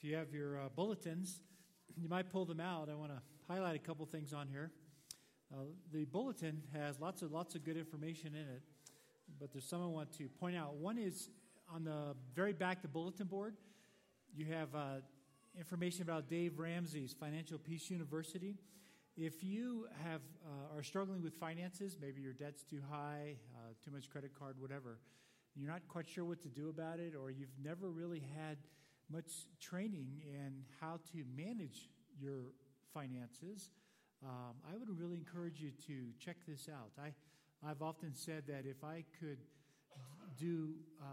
If you have your uh, bulletins, you might pull them out. I want to highlight a couple things on here. Uh, the bulletin has lots of lots of good information in it, but there's some I want to point out. One is on the very back of the bulletin board. You have uh, information about Dave Ramsey's Financial Peace University. If you have uh, are struggling with finances, maybe your debt's too high, uh, too much credit card, whatever, you're not quite sure what to do about it, or you've never really had much training in how to manage your finances, um, I would really encourage you to check this out. I, I've often said that if I could do uh,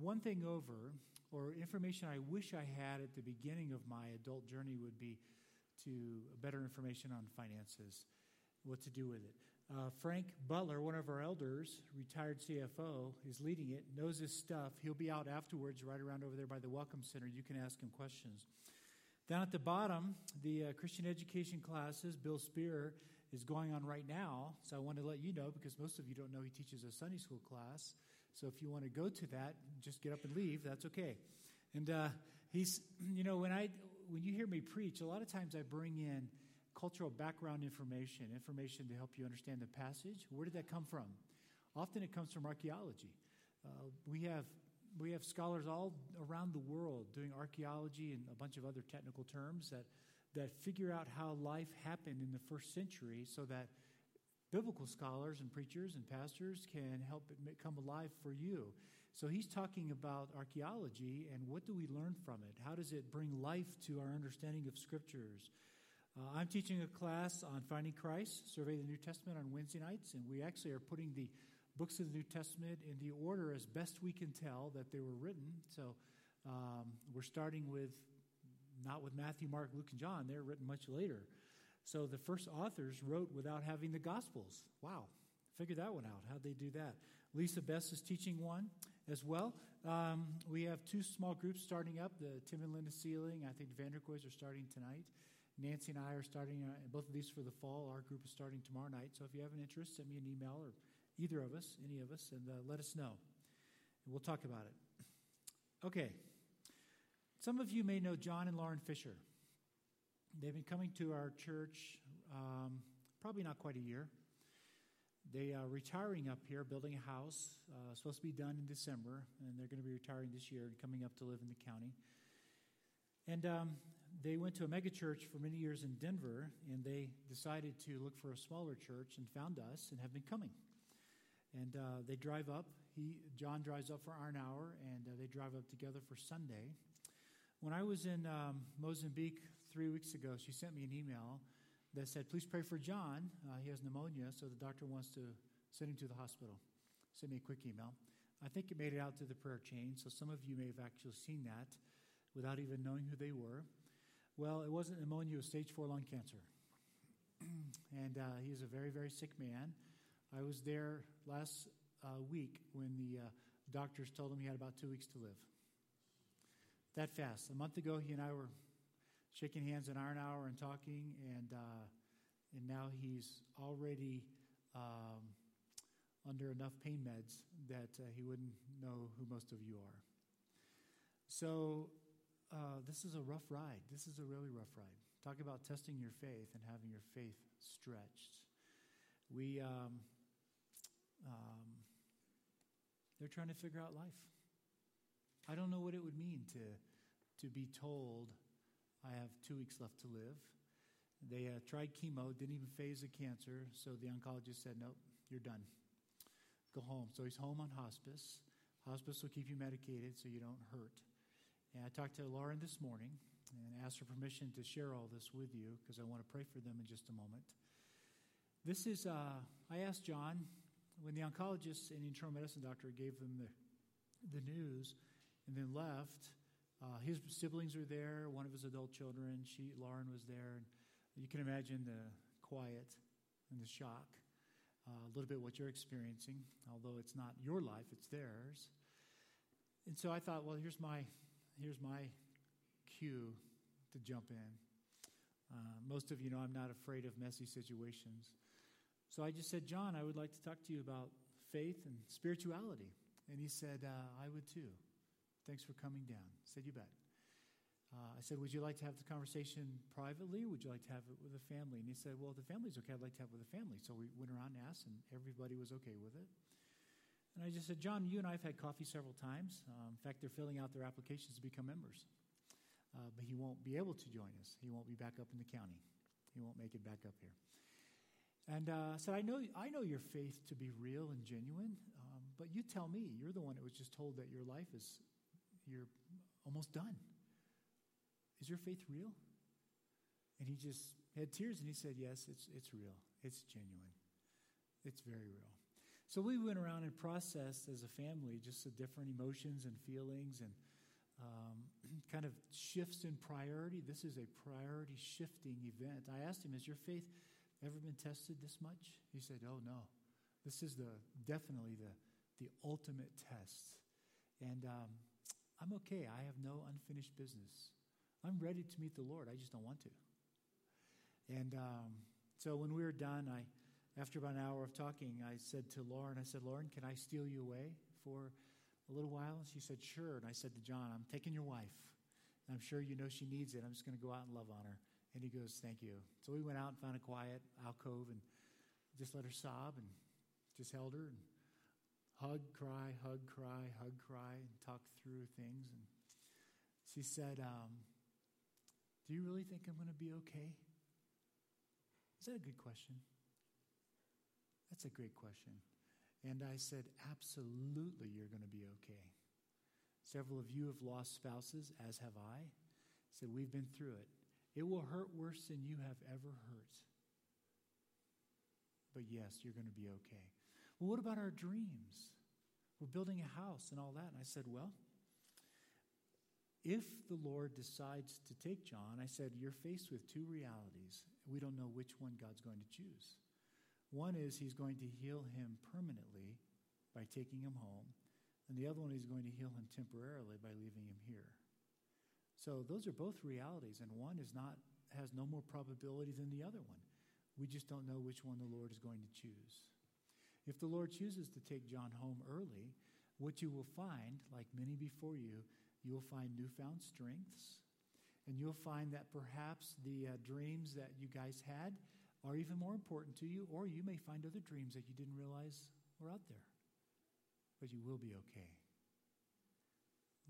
one thing over, or information I wish I had at the beginning of my adult journey, would be to better information on finances, what to do with it. Uh, Frank Butler, one of our elders, retired CFO, is leading it, knows his stuff. He'll be out afterwards, right around over there by the Welcome Center. You can ask him questions. Down at the bottom, the uh, Christian education classes, Bill Spear is going on right now. So I want to let you know because most of you don't know he teaches a Sunday school class. So if you want to go to that, just get up and leave. That's okay. And uh, he's, you know, when I when you hear me preach, a lot of times I bring in cultural background information, information to help you understand the passage. Where did that come from? Often it comes from archaeology. Uh, we have we have scholars all around the world doing archaeology and a bunch of other technical terms that that figure out how life happened in the first century, so that biblical scholars and preachers and pastors can help it come alive for you. So he's talking about archaeology and what do we learn from it? How does it bring life to our understanding of scriptures? Uh, I'm teaching a class on finding Christ, survey the New Testament on Wednesday nights, and we actually are putting the books of the New Testament in the order as best we can tell that they were written. So um, we're starting with not with Matthew, Mark, Luke, and John. They're written much later. So the first authors wrote without having the Gospels. Wow, figure that one out. How'd they do that? Lisa Bess is teaching one as well. Um, we have two small groups starting up the Tim and Linda Sealing. I think the Vanderkoys are starting tonight. Nancy and I are starting uh, both of these for the fall. Our group is starting tomorrow night. So if you have an interest, send me an email or either of us, any of us, and uh, let us know. And we'll talk about it. Okay. Some of you may know John and Lauren Fisher. They've been coming to our church um, probably not quite a year. They are retiring up here, building a house, uh, supposed to be done in December, and they're going to be retiring this year and coming up to live in the county. And um, they went to a megachurch for many years in Denver, and they decided to look for a smaller church and found us and have been coming. And uh, they drive up. He, John drives up for an hour, and uh, they drive up together for Sunday. When I was in um, Mozambique three weeks ago, she sent me an email that said, Please pray for John. Uh, he has pneumonia, so the doctor wants to send him to the hospital. Send me a quick email. I think it made it out to the prayer chain, so some of you may have actually seen that without even knowing who they were. Well, it wasn't pneumonia, it was stage four lung cancer. and uh, he a very, very sick man. I was there last uh, week when the uh, doctors told him he had about two weeks to live. That fast. A month ago, he and I were shaking hands in Iron Hour and talking, and uh, and now he's already um, under enough pain meds that uh, he wouldn't know who most of you are. So uh, this is a rough ride. This is a really rough ride. Talk about testing your faith and having your faith stretched. We, um, um, they're trying to figure out life. I don't know what it would mean to, to be told, I have two weeks left to live. They uh, tried chemo, didn't even faze the cancer, so the oncologist said, Nope, you're done. Go home. So he's home on hospice. Hospice will keep you medicated so you don't hurt. And I talked to Lauren this morning and asked her permission to share all this with you because I want to pray for them in just a moment. This is, uh, I asked John when the oncologist and internal medicine doctor gave them the, the news and then left. Uh, his siblings were there, one of his adult children. She, Lauren, was there. And you can imagine the quiet and the shock, uh, a little bit what you're experiencing, although it's not your life, it's theirs. And so I thought, well, here's my here's my cue to jump in. Uh, most of you know I'm not afraid of messy situations. So I just said, John, I would like to talk to you about faith and spirituality. And he said, uh, I would too. Thanks for coming down. I said, You bet. uh, I said, Would you like to have the conversation privately would you like to have it with the family? And he said, Well, the family's okay. I'd like to have it with the family. So we went around and asked, and everybody was okay with it. And I just said, John, you and I have had coffee several times. Um, in fact, they're filling out their applications to become members. Uh, but he won't be able to join us. He won't be back up in the county. He won't make it back up here. And uh, I said, I know, I know your faith to be real and genuine, um, but you tell me. You're the one that was just told that your life is, you're almost done. Is your faith real? And he just had tears and he said, Yes, it's, it's real. It's genuine. It's very real. So we went around and processed as a family just the different emotions and feelings and um, kind of shifts in priority. This is a priority shifting event. I asked him, Has your faith ever been tested this much? He said, Oh, no. This is the definitely the, the ultimate test. And um, I'm okay. I have no unfinished business. I'm ready to meet the Lord. I just don't want to. And um, so when we were done, I, after about an hour of talking, I said to Lauren, I said, Lauren, can I steal you away for a little while? She said, Sure. And I said to John, I'm taking your wife. I'm sure you know she needs it. I'm just going to go out and love on her. And he goes, Thank you. So we went out and found a quiet alcove and just let her sob and just held her and hug, cry, hug, cry, hug, cry, and talk through things. And she said, um, Do you really think I'm going to be okay? Is that a good question? That's a great question. And I said, Absolutely, you're going to be okay. Several of you have lost spouses, as have I. Said, We've been through it. It will hurt worse than you have ever hurt. But yes, you're going to be okay. Well, what about our dreams? We're building a house and all that. And I said, Well, if the Lord decides to take John, I said, You're faced with two realities. We don't know which one God's going to choose. One is he's going to heal him permanently by taking him home, and the other one is going to heal him temporarily by leaving him here. So those are both realities, and one is not has no more probability than the other one. We just don't know which one the Lord is going to choose. If the Lord chooses to take John home early, what you will find, like many before you, you will find newfound strengths, and you'll find that perhaps the uh, dreams that you guys had are even more important to you, or you may find other dreams that you didn't realize were out there. But you will be okay.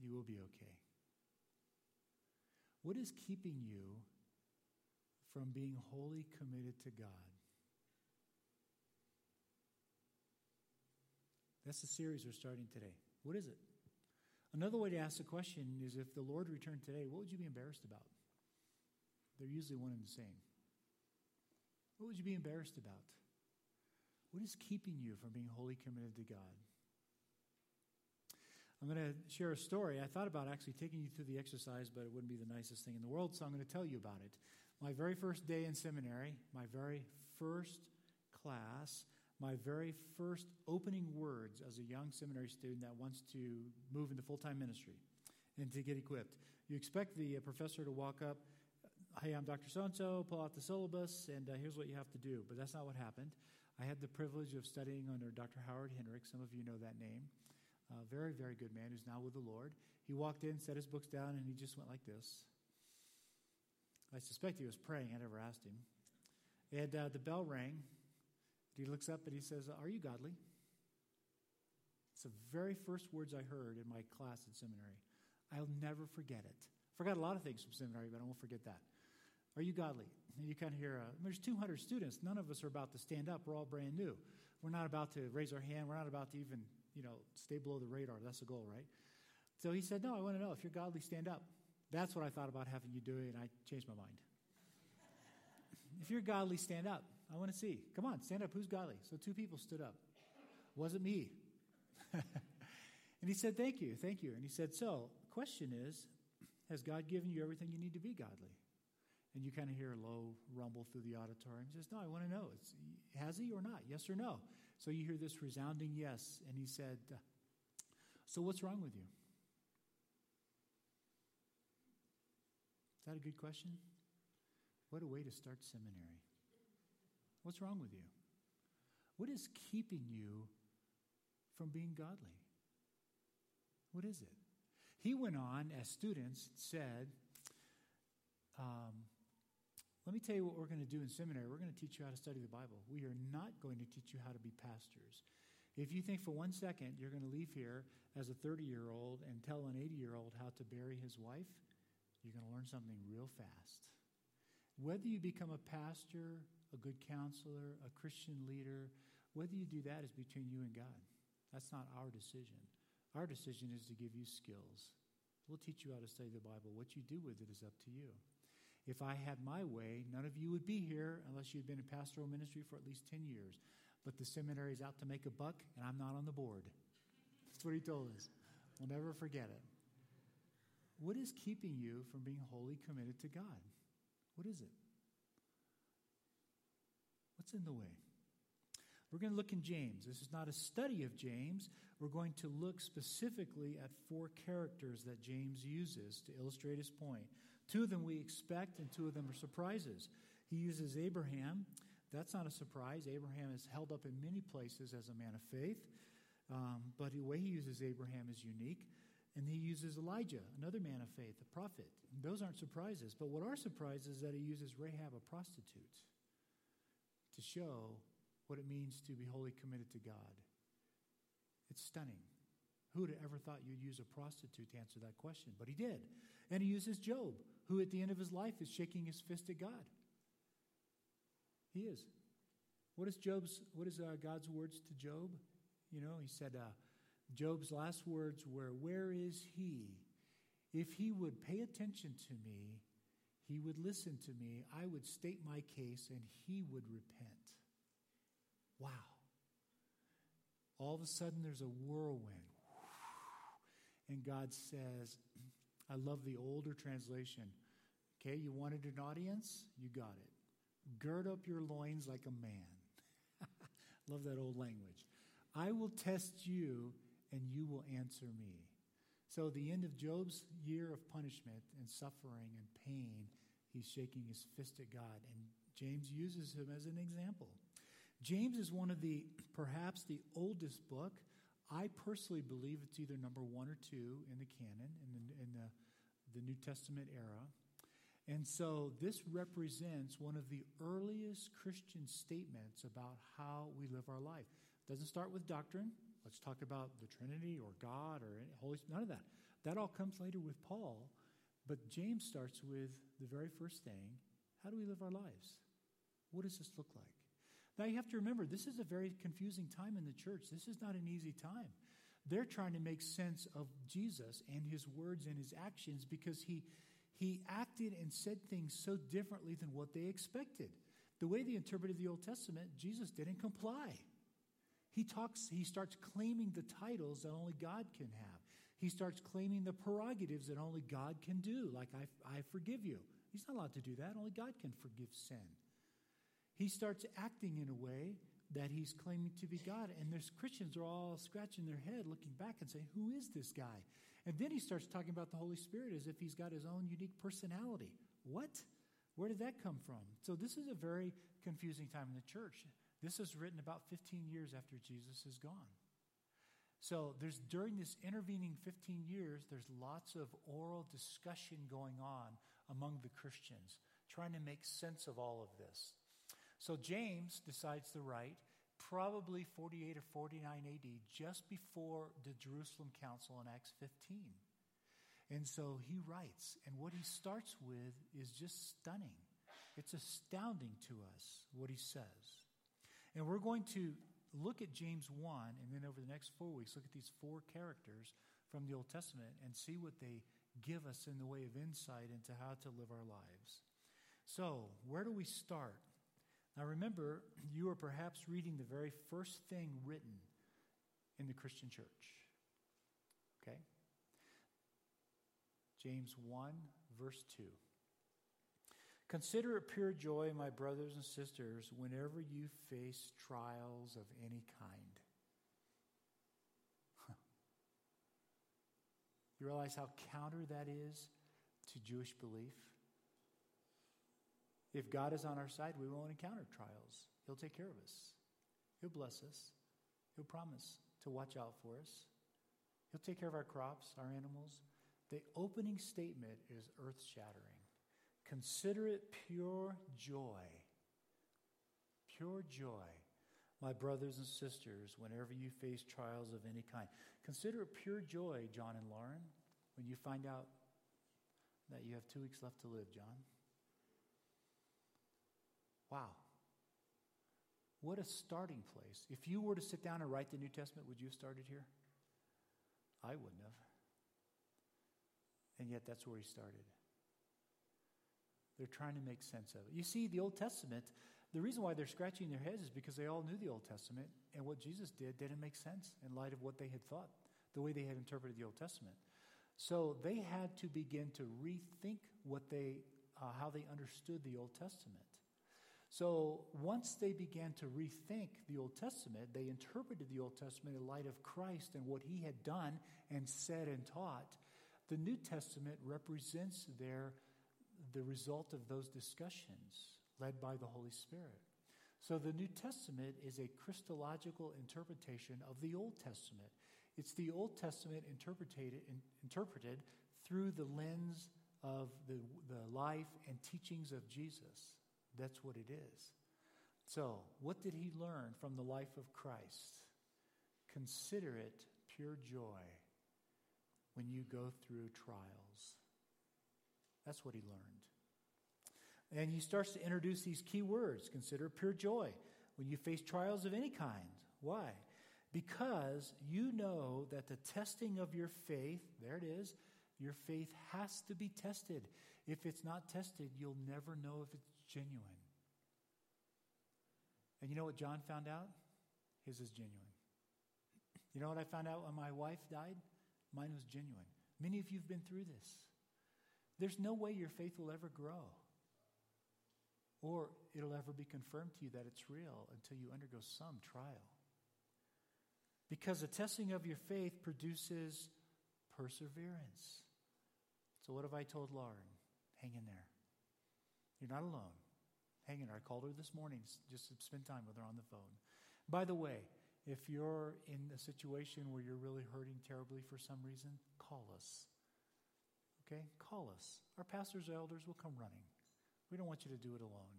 You will be okay. What is keeping you from being wholly committed to God? That's the series we're starting today. What is it? Another way to ask the question is if the Lord returned today, what would you be embarrassed about? They're usually one and the same. What would you be embarrassed about? What is keeping you from being wholly committed to God? I'm going to share a story. I thought about actually taking you through the exercise, but it wouldn't be the nicest thing in the world, so I'm going to tell you about it. My very first day in seminary, my very first class, my very first opening words as a young seminary student that wants to move into full time ministry and to get equipped. You expect the uh, professor to walk up hey, I'm Dr. So and so, pull out the syllabus, and uh, here's what you have to do. But that's not what happened. I had the privilege of studying under Dr. Howard Hendrick. Some of you know that name. A very, very good man who's now with the Lord. He walked in, set his books down, and he just went like this. I suspect he was praying. I never asked him. And uh, the bell rang. He looks up and he says, Are you godly? It's the very first words I heard in my class in seminary. I'll never forget it. I Forgot a lot of things from seminary, but I won't forget that. Are you godly? And you kind of hear, uh, there's 200 students. None of us are about to stand up. We're all brand new. We're not about to raise our hand. We're not about to even, you know, stay below the radar. That's the goal, right? So he said, No, I want to know if you're godly, stand up. That's what I thought about having you do it, and I changed my mind. if you're godly, stand up. I want to see. Come on, stand up. Who's godly? So two people stood up. Wasn't me. and he said, Thank you, thank you. And he said, So, question is, has God given you everything you need to be godly? And you kind of hear a low rumble through the auditorium. He says, No, I want to know. It's, has he or not? Yes or no? So you hear this resounding yes. And he said, uh, So what's wrong with you? Is that a good question? What a way to start seminary. What's wrong with you? What is keeping you from being godly? What is it? He went on, as students said, um, Let me tell you what we're going to do in seminary. We're going to teach you how to study the Bible. We are not going to teach you how to be pastors. If you think for one second you're going to leave here as a 30 year old and tell an 80 year old how to bury his wife, you're going to learn something real fast. Whether you become a pastor, a good counselor, a Christian leader, whether you do that is between you and God. That's not our decision. Our decision is to give you skills. We'll teach you how to study the Bible. What you do with it is up to you. If I had my way, none of you would be here unless you'd been in pastoral ministry for at least 10 years. But the seminary is out to make a buck, and I'm not on the board. That's what he told us. We'll never forget it. What is keeping you from being wholly committed to God? What is it? What's in the way? We're going to look in James. This is not a study of James. We're going to look specifically at four characters that James uses to illustrate his point. Two of them we expect, and two of them are surprises. He uses Abraham. That's not a surprise. Abraham is held up in many places as a man of faith, um, but the way he uses Abraham is unique. And he uses Elijah, another man of faith, a prophet. Those aren't surprises. But what are surprises is that he uses Rahab, a prostitute, to show what it means to be wholly committed to God. It's stunning. Who would have ever thought you'd use a prostitute to answer that question? But he did. And he uses Job, who at the end of his life is shaking his fist at God. He is. What is Job's? What is uh, God's words to Job? You know, he said, uh, Job's last words were, Where is he? If he would pay attention to me, he would listen to me, I would state my case, and he would repent. Wow. All of a sudden, there's a whirlwind. And God says, I love the older translation. Okay, you wanted an audience? You got it. Gird up your loins like a man. love that old language. I will test you and you will answer me. So, the end of Job's year of punishment and suffering and pain, he's shaking his fist at God. And James uses him as an example. James is one of the, perhaps the oldest book. I personally believe it's either number one or two in the canon, in the, in the, the New Testament era. And so this represents one of the earliest Christian statements about how we live our life. It doesn't start with doctrine, Let's talk about the Trinity or God or Holy Spirit. None of that. That all comes later with Paul. But James starts with the very first thing how do we live our lives? What does this look like? Now you have to remember, this is a very confusing time in the church. This is not an easy time. They're trying to make sense of Jesus and his words and his actions because he, he acted and said things so differently than what they expected. The way they interpreted the Old Testament, Jesus didn't comply. He talks, he starts claiming the titles that only God can have. He starts claiming the prerogatives that only God can do, like I, I forgive you. He's not allowed to do that. Only God can forgive sin. He starts acting in a way that he's claiming to be God. And there's Christians are all scratching their head, looking back and saying, Who is this guy? And then he starts talking about the Holy Spirit as if he's got his own unique personality. What? Where did that come from? So this is a very confusing time in the church. This is written about 15 years after Jesus is gone. So there's during this intervening 15 years, there's lots of oral discussion going on among the Christians, trying to make sense of all of this. So James decides to write probably 48 or 49 AD, just before the Jerusalem Council in Acts 15. And so he writes, and what he starts with is just stunning. It's astounding to us what he says. And we're going to look at James 1, and then over the next four weeks, look at these four characters from the Old Testament and see what they give us in the way of insight into how to live our lives. So, where do we start? Now, remember, you are perhaps reading the very first thing written in the Christian church. Okay? James 1, verse 2. Consider it pure joy, my brothers and sisters, whenever you face trials of any kind. You realize how counter that is to Jewish belief? If God is on our side, we won't encounter trials. He'll take care of us, He'll bless us, He'll promise to watch out for us, He'll take care of our crops, our animals. The opening statement is earth shattering. Consider it pure joy. Pure joy, my brothers and sisters, whenever you face trials of any kind. Consider it pure joy, John and Lauren, when you find out that you have two weeks left to live, John. Wow. What a starting place. If you were to sit down and write the New Testament, would you have started here? I wouldn't have. And yet, that's where he started. They're trying to make sense of it. You see, the Old Testament, the reason why they're scratching their heads is because they all knew the Old Testament, and what Jesus did didn't make sense in light of what they had thought, the way they had interpreted the Old Testament. So they had to begin to rethink what they, uh, how they understood the Old Testament. So once they began to rethink the Old Testament, they interpreted the Old Testament in light of Christ and what he had done and said and taught. The New Testament represents their, the result of those discussions led by the Holy Spirit. So the New Testament is a Christological interpretation of the Old Testament. It's the Old Testament interpreted, interpreted through the lens of the, the life and teachings of Jesus. That's what it is. So, what did he learn from the life of Christ? Consider it pure joy when you go through trials. That's what he learned. And he starts to introduce these key words consider pure joy when you face trials of any kind. Why? Because you know that the testing of your faith, there it is, your faith has to be tested. If it's not tested, you'll never know if it's genuine. And you know what John found out? His is genuine. You know what I found out when my wife died? Mine was genuine. Many of you have been through this. There's no way your faith will ever grow or it'll ever be confirmed to you that it's real until you undergo some trial. Because the testing of your faith produces perseverance. So, what have I told Lauren? Hang in there. You're not alone. Hang in there. I called her this morning just to spend time with her on the phone. By the way, if you're in a situation where you're really hurting terribly for some reason, call us. Okay? Call us. Our pastors or elders will come running. We don't want you to do it alone.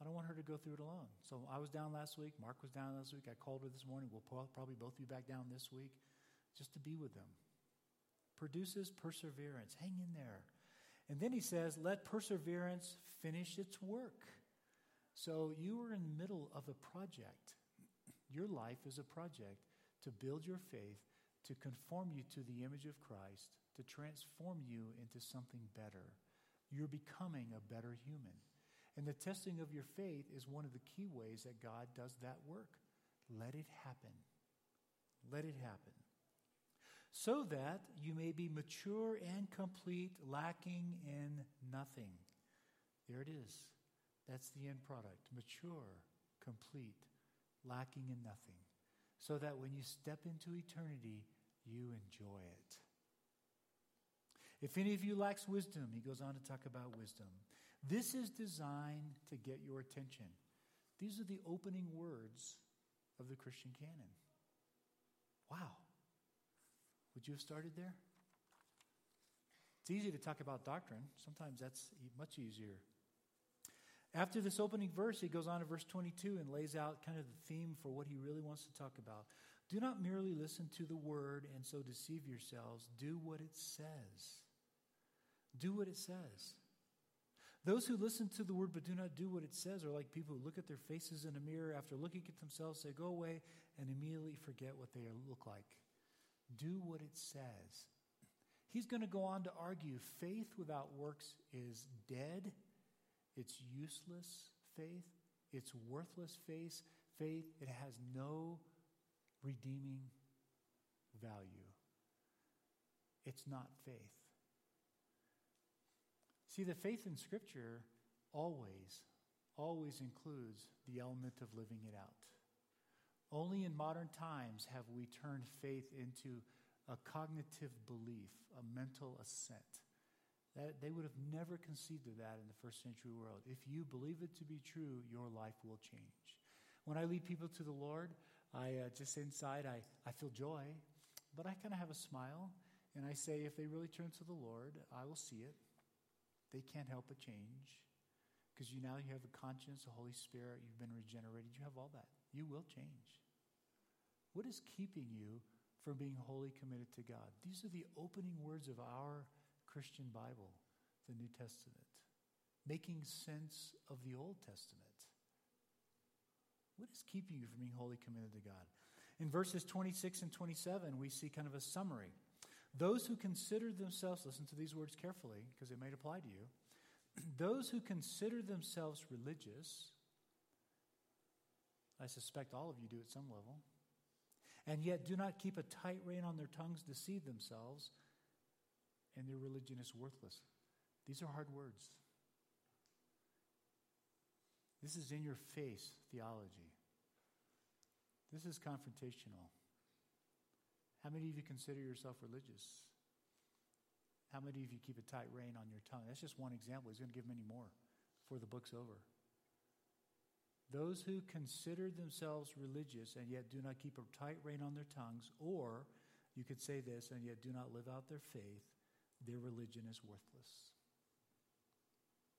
I don't want her to go through it alone. So I was down last week. Mark was down last week. I called her this morning. We'll probably both be back down this week just to be with them. Produces perseverance. Hang in there. And then he says, let perseverance finish its work. So you are in the middle of a project. Your life is a project to build your faith, to conform you to the image of Christ, to transform you into something better. You're becoming a better human. And the testing of your faith is one of the key ways that God does that work. Let it happen. Let it happen so that you may be mature and complete, lacking in nothing. There it is. That's the end product. Mature, complete, lacking in nothing. So that when you step into eternity, you enjoy it. If any of you lacks wisdom, he goes on to talk about wisdom. This is designed to get your attention. These are the opening words of the Christian canon. Wow. Would you have started there? It's easy to talk about doctrine. Sometimes that's much easier. After this opening verse, he goes on to verse 22 and lays out kind of the theme for what he really wants to talk about. Do not merely listen to the word and so deceive yourselves. Do what it says. Do what it says. Those who listen to the word but do not do what it says are like people who look at their faces in a mirror after looking at themselves, say, Go away, and immediately forget what they look like. Do what it says. He's going to go on to argue faith without works is dead, it's useless faith, it's worthless faith. Faith, it has no redeeming value. It's not faith. See, the faith in Scripture always, always includes the element of living it out. Only in modern times have we turned faith into a cognitive belief, a mental assent. That, they would have never conceived of that in the first century world. If you believe it to be true, your life will change. When I lead people to the Lord, I uh, just inside, I, I feel joy, but I kind of have a smile. And I say, if they really turn to the Lord, I will see it. they can't help but change. Because you now you have the conscience, the Holy Spirit, you've been regenerated, you have all that. You will change. What is keeping you from being wholly committed to God? These are the opening words of our Christian Bible, the New Testament, making sense of the Old Testament. What is keeping you from being wholly committed to God? In verses 26 and 27, we see kind of a summary. Those who consider themselves, listen to these words carefully because they might apply to you. Those who consider themselves religious, I suspect all of you do at some level, and yet do not keep a tight rein on their tongues, deceive themselves, and their religion is worthless. These are hard words. This is in your face theology. This is confrontational. How many of you consider yourself religious? How many of you keep a tight rein on your tongue? That's just one example. He's going to give many more before the book's over. Those who consider themselves religious and yet do not keep a tight rein on their tongues, or you could say this, and yet do not live out their faith, their religion is worthless,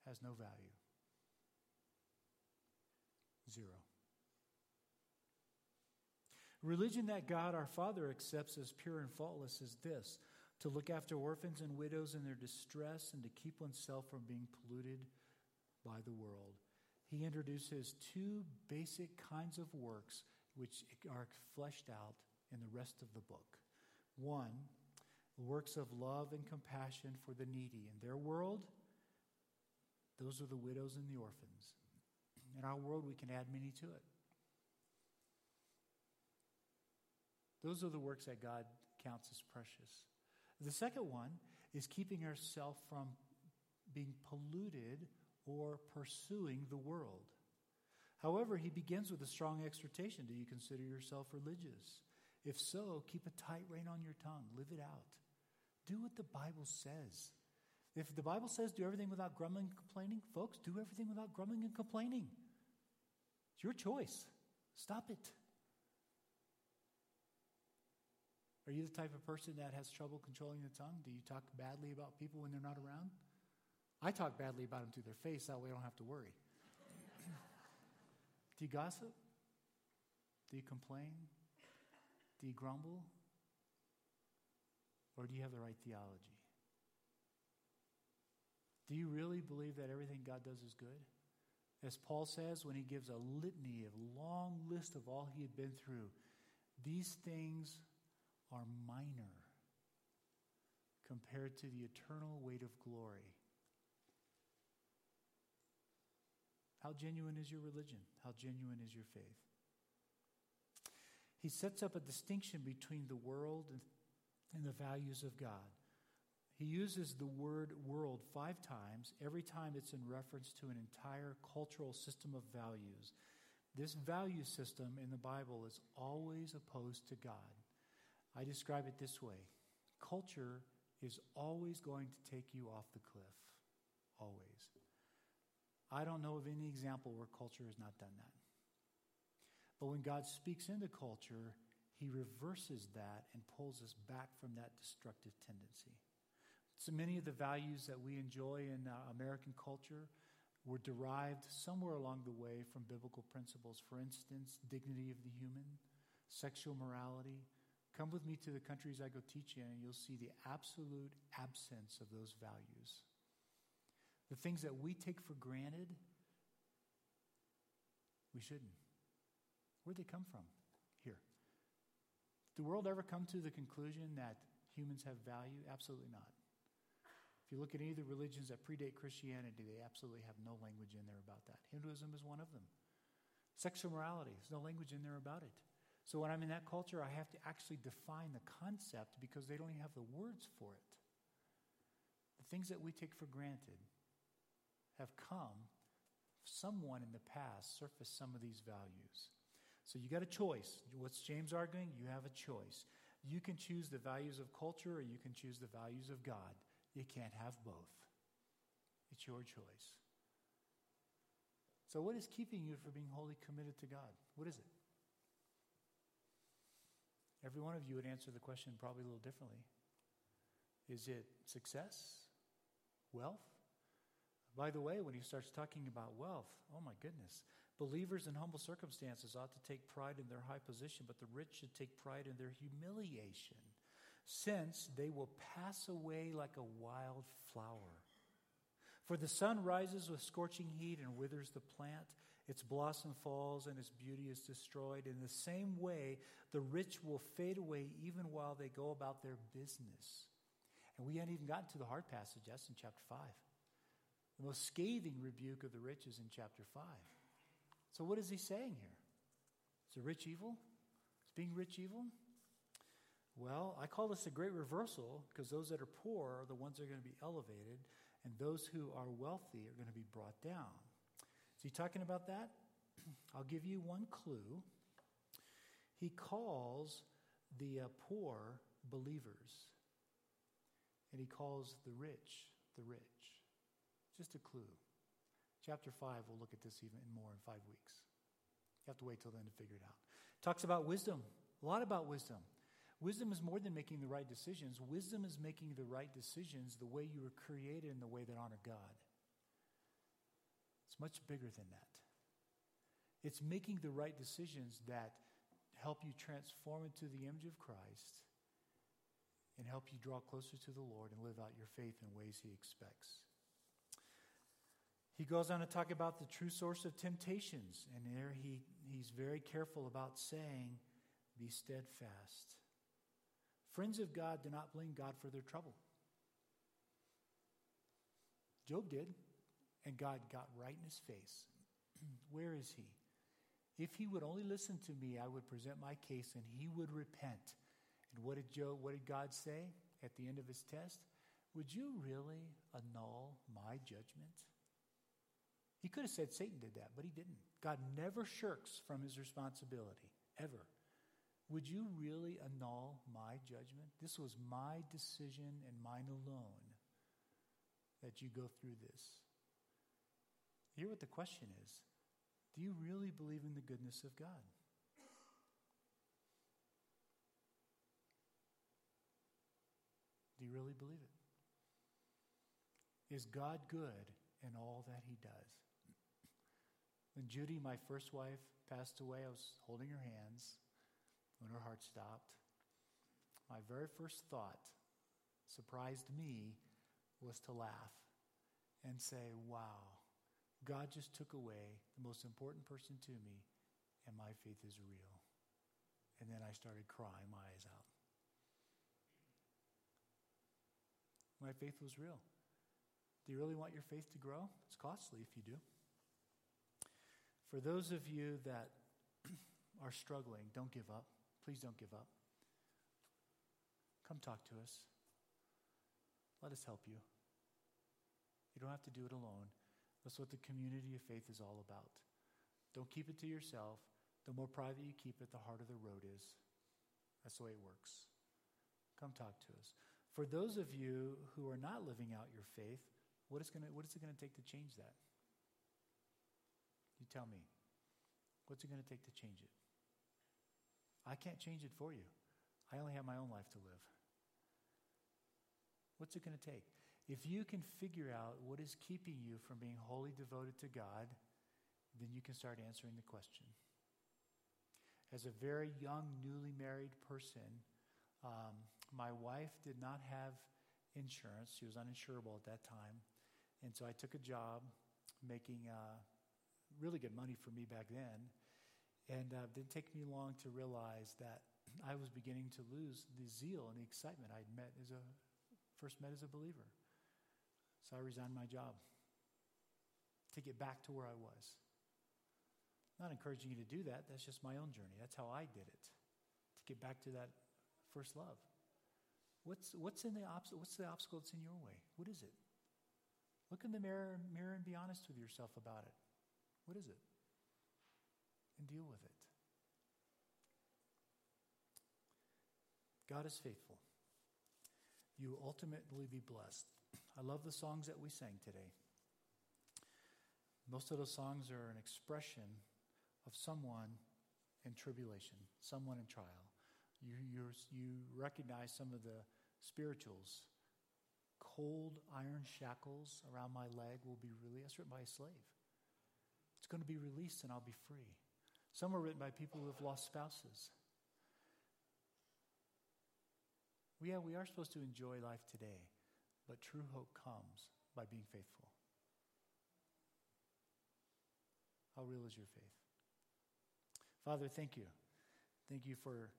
has no value. Zero. Religion that God our Father accepts as pure and faultless is this to look after orphans and widows in their distress and to keep oneself from being polluted by the world. He introduces two basic kinds of works which are fleshed out in the rest of the book. One, works of love and compassion for the needy. In their world, those are the widows and the orphans. In our world, we can add many to it. Those are the works that God counts as precious. The second one is keeping ourselves from being polluted or pursuing the world. However, he begins with a strong exhortation Do you consider yourself religious? If so, keep a tight rein on your tongue, live it out. Do what the Bible says. If the Bible says do everything without grumbling and complaining, folks, do everything without grumbling and complaining. It's your choice. Stop it. Are you the type of person that has trouble controlling the tongue? Do you talk badly about people when they're not around? I talk badly about them to their face, that way I don't have to worry. do you gossip? Do you complain? Do you grumble? Or do you have the right theology? Do you really believe that everything God does is good? As Paul says when he gives a litany, a long list of all he had been through, these things are minor compared to the eternal weight of glory. How genuine is your religion? How genuine is your faith? He sets up a distinction between the world and the values of God. He uses the word world five times. Every time it's in reference to an entire cultural system of values. This value system in the Bible is always opposed to God. I describe it this way culture is always going to take you off the cliff. Always. I don't know of any example where culture has not done that. But when God speaks into culture, he reverses that and pulls us back from that destructive tendency. So many of the values that we enjoy in uh, American culture were derived somewhere along the way from biblical principles. For instance, dignity of the human, sexual morality, Come with me to the countries I go teach in, and you'll see the absolute absence of those values. The things that we take for granted, we shouldn't. Where'd they come from? Here. Did the world ever come to the conclusion that humans have value? Absolutely not. If you look at any of the religions that predate Christianity, they absolutely have no language in there about that. Hinduism is one of them. Sexual morality, there's no language in there about it. So when I'm in that culture, I have to actually define the concept because they don't even have the words for it. The things that we take for granted have come, someone in the past surfaced some of these values. So you got a choice. What's James arguing? You have a choice. You can choose the values of culture or you can choose the values of God. You can't have both. It's your choice. So, what is keeping you from being wholly committed to God? What is it? Every one of you would answer the question probably a little differently. Is it success? Wealth? By the way, when he starts talking about wealth, oh my goodness. Believers in humble circumstances ought to take pride in their high position, but the rich should take pride in their humiliation, since they will pass away like a wild flower. For the sun rises with scorching heat and withers the plant. Its blossom falls and its beauty is destroyed. In the same way, the rich will fade away even while they go about their business. And we hadn't even gotten to the hard passage. That's in chapter 5. The most scathing rebuke of the rich is in chapter 5. So, what is he saying here? Is the rich evil? Is being rich evil? Well, I call this a great reversal because those that are poor are the ones that are going to be elevated, and those who are wealthy are going to be brought down. Is he talking about that? I'll give you one clue. He calls the uh, poor believers, and he calls the rich the rich. Just a clue. Chapter 5, we'll look at this even more in five weeks. You have to wait till then to figure it out. Talks about wisdom, a lot about wisdom. Wisdom is more than making the right decisions. Wisdom is making the right decisions the way you were created and the way that honor God. It's much bigger than that. It's making the right decisions that help you transform into the image of Christ and help you draw closer to the Lord and live out your faith in ways He expects. He goes on to talk about the true source of temptations, and there he, he's very careful about saying, Be steadfast. Friends of God do not blame God for their trouble. Job did, and God got right in his face. Where is he? If he would only listen to me, I would present my case and he would repent. And what did Job, what did God say at the end of his test? Would you really annul my judgment? He could have said Satan did that, but he didn't. God never shirks from his responsibility, ever. Would you really annul my judgment? This was my decision and mine alone that you go through this. Here, what the question is Do you really believe in the goodness of God? Do you really believe it? Is God good in all that he does? When Judy, my first wife, passed away, I was holding her hands when her heart stopped, my very first thought surprised me was to laugh and say, Wow, God just took away the most important person to me, and my faith is real. And then I started crying my eyes out. My faith was real. Do you really want your faith to grow? It's costly if you do. For those of you that are struggling, don't give up. Please don't give up. Come talk to us. Let us help you. You don't have to do it alone. That's what the community of faith is all about. Don't keep it to yourself. The more private you keep it, the harder the road is. That's the way it works. Come talk to us. For those of you who are not living out your faith, what is, gonna, what is it going to take to change that? You tell me. What's it going to take to change it? I can't change it for you. I only have my own life to live. What's it going to take? If you can figure out what is keeping you from being wholly devoted to God, then you can start answering the question. As a very young, newly married person, um, my wife did not have insurance. She was uninsurable at that time. And so I took a job making uh, really good money for me back then. And uh, it didn't take me long to realize that I was beginning to lose the zeal and the excitement I'd met as a first met as a believer. So I resigned my job to get back to where I was. Not encouraging you to do that. That's just my own journey. That's how I did it. To get back to that first love. What's what's in the? What's the obstacle that's in your way? What is it? Look in the mirror, mirror and be honest with yourself about it. What is it? And deal with it. God is faithful. You will ultimately be blessed. I love the songs that we sang today. Most of those songs are an expression of someone in tribulation, someone in trial. You, you recognize some of the spirituals cold iron shackles around my leg will be released. By a slave. It's going to be released and I'll be free. Some are written by people who have lost spouses. Yeah, we are supposed to enjoy life today, but true hope comes by being faithful. How real is your faith? Father, thank you. Thank you for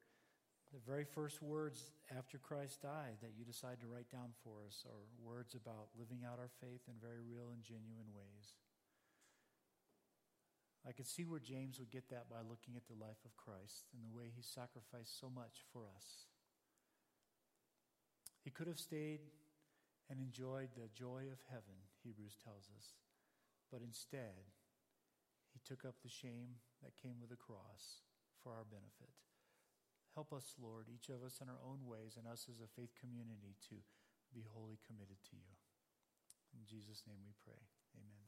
the very first words after Christ died that you decide to write down for us are words about living out our faith in very real and genuine ways. I could see where James would get that by looking at the life of Christ and the way he sacrificed so much for us. He could have stayed and enjoyed the joy of heaven, Hebrews tells us, but instead, he took up the shame that came with the cross for our benefit. Help us, Lord, each of us in our own ways, and us as a faith community to be wholly committed to you. In Jesus' name we pray. Amen.